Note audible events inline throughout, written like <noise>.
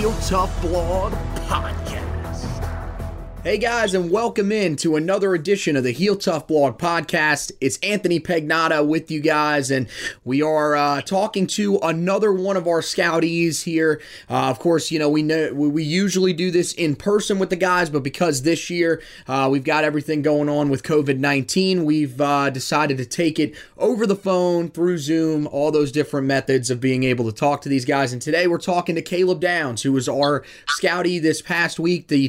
Heel Tough Podcast. Hey guys, and welcome in to another edition of the Heel Tough Blog Podcast. It's Anthony Pagnotta with you guys, and we are uh, talking to another one of our scouties here. Uh, of course, you know we know we, usually do this in person with the guys, but because this year uh, we've got everything going on with COVID nineteen, we've uh, decided to take it over the phone through Zoom, all those different methods of being able to talk to these guys. And today we're talking to Caleb Downs, who was our scoutie this past week, the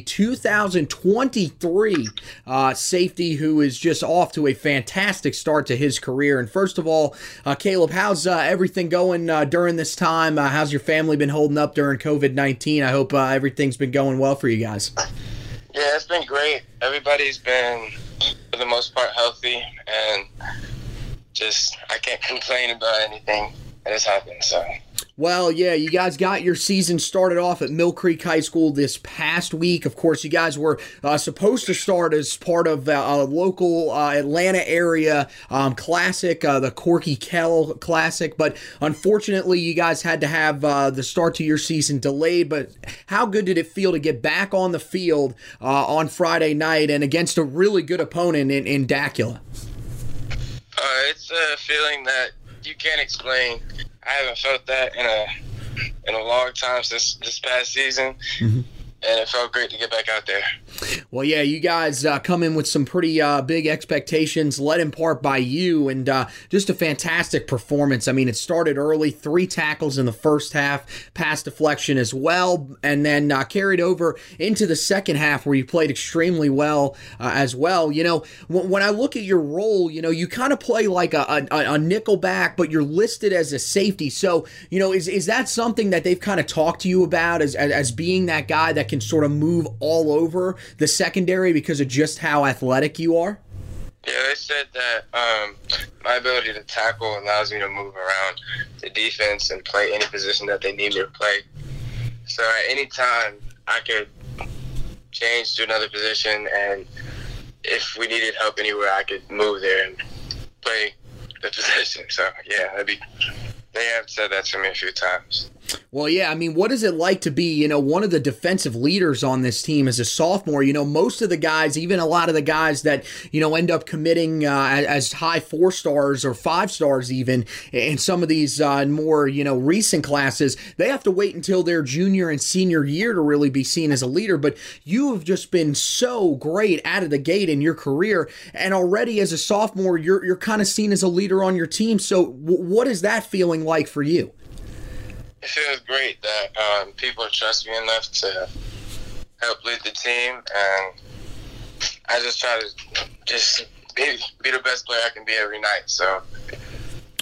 2023 uh, safety, who is just off to a fantastic start to his career. And first of all, uh, Caleb, how's uh, everything going uh, during this time? Uh, how's your family been holding up during COVID 19? I hope uh, everything's been going well for you guys. Yeah, it's been great. Everybody's been, for the most part, healthy, and just I can't <laughs> complain about anything that has happened. So Well, yeah, you guys got your season started off at Mill Creek High School this past week. Of course, you guys were uh, supposed to start as part of uh, a local uh, Atlanta area um, classic, uh, the Corky Kell Classic, but unfortunately, you guys had to have uh, the start to your season delayed. But how good did it feel to get back on the field uh, on Friday night and against a really good opponent in, in Dacula? it's a feeling that you can't explain. I haven't felt that in a in a long time since this past season, mm-hmm. and it felt great to get back out there. Well, yeah, you guys uh, come in with some pretty uh, big expectations, led in part by you, and uh, just a fantastic performance. I mean, it started early, three tackles in the first half, pass deflection as well, and then uh, carried over into the second half where you played extremely well uh, as well. You know, w- when I look at your role, you know, you kind of play like a, a, a nickel back, but you're listed as a safety. So, you know, is, is that something that they've kind of talked to you about as, as, as being that guy that can sort of move all over the secondary because of just how athletic you are? Yeah, they said that um, my ability to tackle allows me to move around the defense and play any position that they need me to play. So at any time, I could change to another position, and if we needed help anywhere, I could move there and play the <laughs> position. So yeah, that'd be. They have said that to me a few times. Well, yeah, I mean, what is it like to be, you know, one of the defensive leaders on this team as a sophomore? You know, most of the guys, even a lot of the guys that, you know, end up committing uh, as high four stars or five stars, even in some of these uh, more, you know, recent classes, they have to wait until their junior and senior year to really be seen as a leader. But you have just been so great out of the gate in your career, and already as a sophomore, you're you're kind of seen as a leader on your team. So, w- what is that feeling like for you? It feels great that um, people trust me enough to help lead the team, and I just try to just be, be the best player I can be every night. So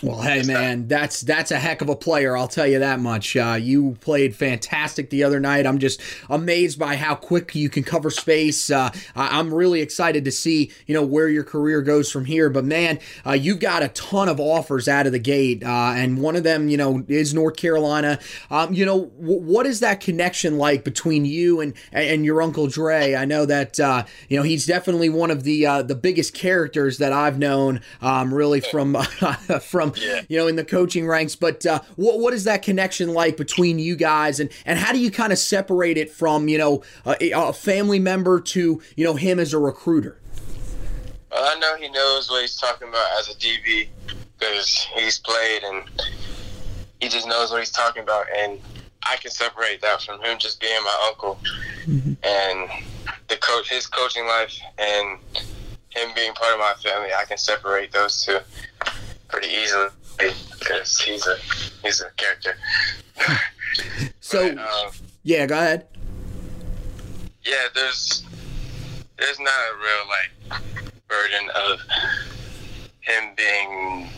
well, hey man, that's that's a heck of a player. I'll tell you that much. Uh, you played fantastic the other night. I'm just amazed by how quick you can cover space. Uh, I'm really excited to see you know where your career goes from here. But man, uh, you've got a ton of offers out of the gate, uh, and one of them you know is North Carolina. Um, you know w- what is that connection like between you and and your uncle Dre? I know that uh, you know he's definitely one of the uh, the biggest characters that I've known. Um, really from <laughs> from yeah. you know, in the coaching ranks. But uh, what what is that connection like between you guys, and and how do you kind of separate it from you know a, a family member to you know him as a recruiter? Well, I know he knows what he's talking about as a DB because he's played and he just knows what he's talking about, and I can separate that from him just being my uncle mm-hmm. and the coach, his coaching life, and him being part of my family. I can separate those two pretty easily because he's a he's a character. <laughs> so, but, um, yeah, go ahead. Yeah, there's there's not a real like burden of him being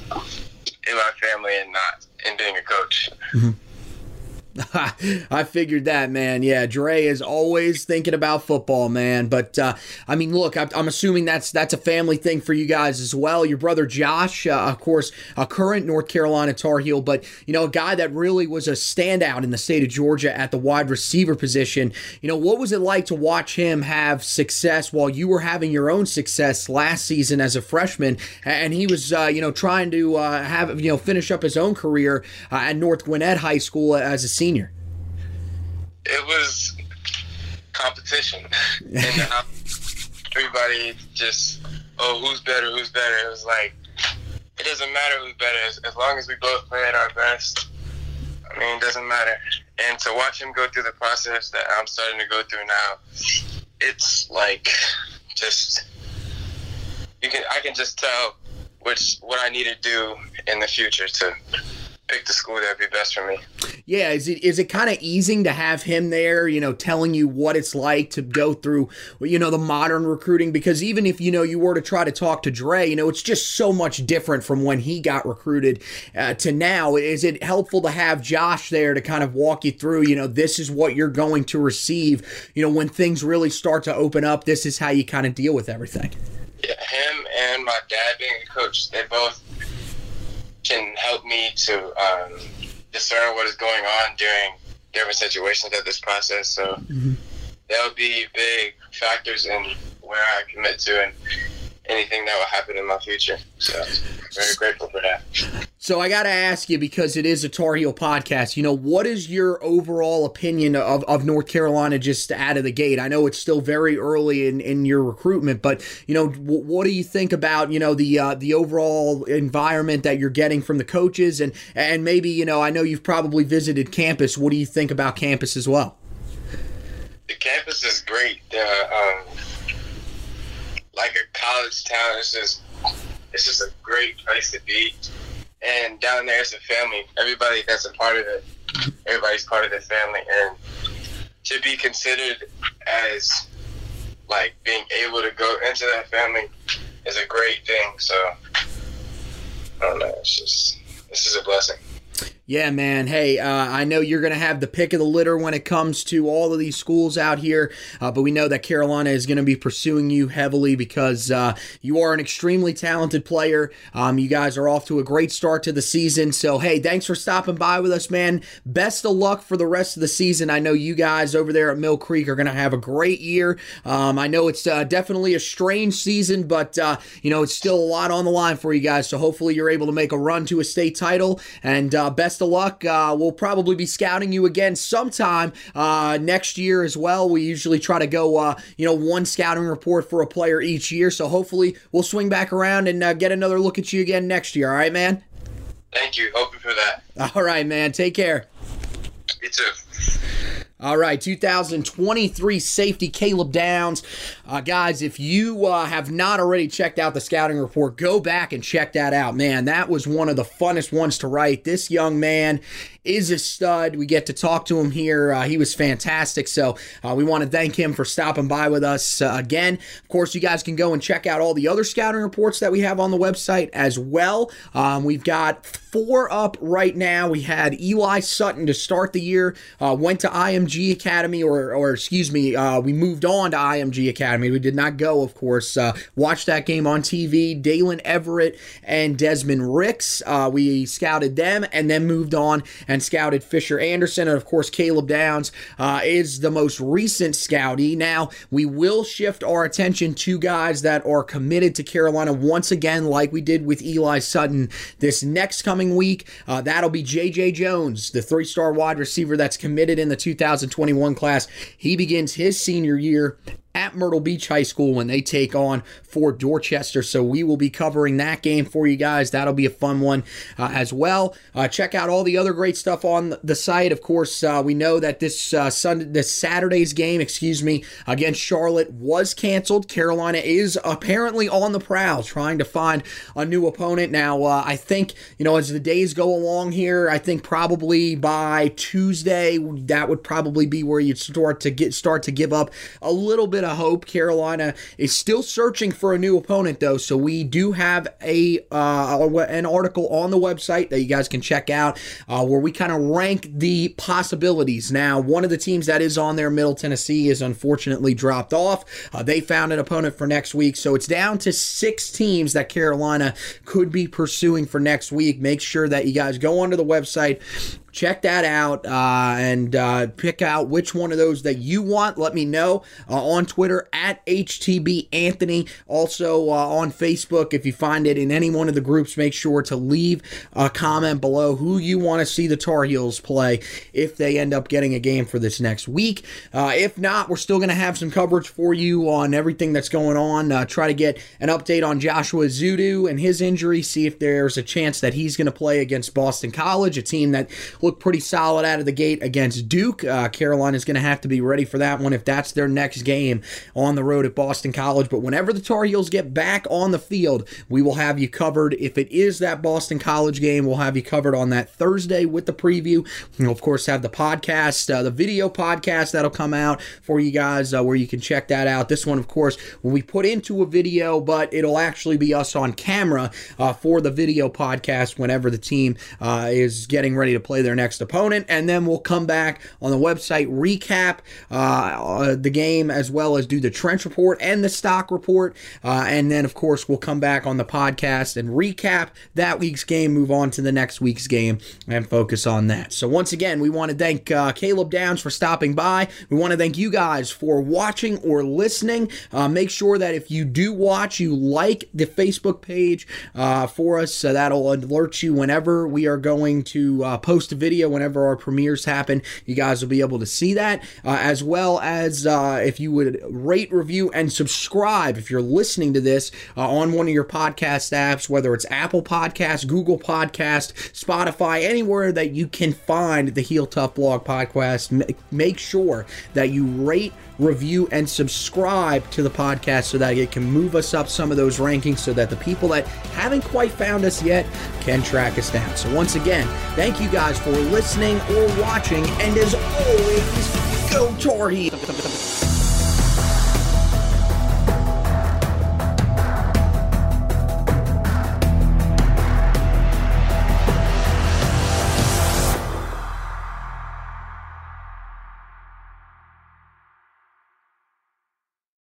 in my family and not in being a coach. Mm-hmm. <laughs> I figured that, man. Yeah, Dre is always thinking about football, man. But uh, I mean, look, I'm assuming that's that's a family thing for you guys as well. Your brother Josh, uh, of course, a current North Carolina Tar Heel, but you know, a guy that really was a standout in the state of Georgia at the wide receiver position. You know, what was it like to watch him have success while you were having your own success last season as a freshman, and he was, uh, you know, trying to uh, have you know finish up his own career uh, at North Gwinnett High School as a senior? It was competition, <laughs> and uh, everybody just, oh, who's better? Who's better? It was like it doesn't matter who's better as, as long as we both play at our best. I mean, it doesn't matter. And to watch him go through the process that I'm starting to go through now, it's like just you can I can just tell which what I need to do in the future to pick the school that would be best for me. Yeah, is it is it kind of easing to have him there, you know, telling you what it's like to go through, you know, the modern recruiting? Because even if you know you were to try to talk to Dre, you know, it's just so much different from when he got recruited uh, to now. Is it helpful to have Josh there to kind of walk you through? You know, this is what you're going to receive. You know, when things really start to open up, this is how you kind of deal with everything. Yeah, him and my dad being a coach, they both can help me to um, discern what is going on during different situations of this process. So mm-hmm. that would be big factors in where I commit to and anything that will happen in my future. So very grateful for that. So I got to ask you because it is a Tar Heel podcast. You know, what is your overall opinion of, of North Carolina just out of the gate? I know it's still very early in, in your recruitment, but you know, w- what do you think about you know the uh, the overall environment that you're getting from the coaches and and maybe you know I know you've probably visited campus. What do you think about campus as well? The campus is great. Uh, um, like a college town. It's just it's just a great place to be. And down there, it's a family. Everybody that's a part of it, everybody's part of the family, and to be considered as like being able to go into that family is a great thing. So I don't know. It's just this is a blessing. Yeah, man. Hey, uh, I know you're going to have the pick of the litter when it comes to all of these schools out here, uh, but we know that Carolina is going to be pursuing you heavily because uh, you are an extremely talented player. Um, you guys are off to a great start to the season. So, hey, thanks for stopping by with us, man. Best of luck for the rest of the season. I know you guys over there at Mill Creek are going to have a great year. Um, I know it's uh, definitely a strange season, but, uh, you know, it's still a lot on the line for you guys. So, hopefully, you're able to make a run to a state title and uh, best best of luck. Uh, we'll probably be scouting you again sometime uh, next year as well. We usually try to go, uh, you know, one scouting report for a player each year. So hopefully we'll swing back around and uh, get another look at you again next year. All right, man? Thank you. Hoping for that. All right, man. Take care. You too. All right, 2023 safety Caleb Downs. Uh, guys, if you uh, have not already checked out the scouting report, go back and check that out. Man, that was one of the funnest ones to write. This young man is a stud. We get to talk to him here. Uh, he was fantastic. So uh, we want to thank him for stopping by with us uh, again. Of course, you guys can go and check out all the other scouting reports that we have on the website as well. Um, we've got four up right now. We had Eli Sutton to start the year, uh, went to IMG Academy, or, or excuse me, uh, we moved on to IMG Academy. We did not go, of course. Uh, watched that game on TV. Daylen Everett and Desmond Ricks. we scouted them and then moved on and scouted Fisher Anderson. And of course, Caleb Downs uh, is the most recent scoutee. Now, we will shift our attention to guys that are committed to Carolina once again, like we did with Eli Sutton this next coming week. Uh, that'll be J.J. Jones, the three star wide receiver that's committed in the 2021 class. He begins his senior year at Myrtle Beach High School when they take on Fort Dorchester. So we will be covering that game for you guys. That'll be a fun one uh, as well. Uh, check out all the other great stuff on the site. Of course, uh, we know that this uh, Sunday, this Saturday's game, excuse me, against Charlotte was canceled. Carolina is apparently on the prowl, trying to find a new opponent. Now, uh, I think you know as the days go along here, I think probably by Tuesday that would probably be where you'd start to get start to give up a little bit bit of hope. Carolina is still searching for a new opponent, though, so we do have a uh, an article on the website that you guys can check out uh, where we kind of rank the possibilities. Now, one of the teams that is on there, Middle Tennessee, is unfortunately dropped off. Uh, they found an opponent for next week, so it's down to six teams that Carolina could be pursuing for next week. Make sure that you guys go onto the website, check that out uh, and uh, pick out which one of those that you want. Let me know uh, on Twitter at HTB Anthony. Also uh, on Facebook, if you find it in any one of the groups, make sure to leave a comment below who you want to see the Tar Heels play if they end up getting a game for this next week. Uh, if not, we're still going to have some coverage for you on everything that's going on. Uh, try to get an update on Joshua Ezeudu and his injury, see if there's a chance that he's going to play against Boston College, a team that looked pretty solid out of the gate against Duke. Uh, Carolina is going to have to be ready for that one if that's their next game on the road at Boston College. But whenever the Tar Heels get back on the field, we will have you covered. If it is that Boston College game, we'll have you covered on that Thursday with the preview. We'll, of course, have the podcast, uh, the video podcast that'll come out for you guys uh, where you can check that out. This one, of course, will be put into a video, but it'll actually be us on camera uh, for the video podcast whenever the team uh, is getting ready to play their their next opponent, and then we'll come back on the website, recap uh, uh, the game as well as do the trench report and the stock report. Uh, and then, of course, we'll come back on the podcast and recap that week's game, move on to the next week's game, and focus on that. So, once again, we want to thank uh, Caleb Downs for stopping by. We want to thank you guys for watching or listening. Uh, make sure that if you do watch, you like the Facebook page uh, for us. So that'll alert you whenever we are going to post a video whenever our premieres happen. You guys will be able to see that, uh, as well as uh, if you would rate, review, and subscribe if you're listening to this uh, on one of your podcast apps, whether it's Apple Podcast, Google Podcast, Spotify, anywhere that you can find the Heel Tough Blog podcast. Make sure that you rate, review, and subscribe to the podcast so that it can move us up some of those rankings so that the people that haven't quite found us yet can track us down. So, once again, thank you guys for listening or watching, and as always, go Tar Heels!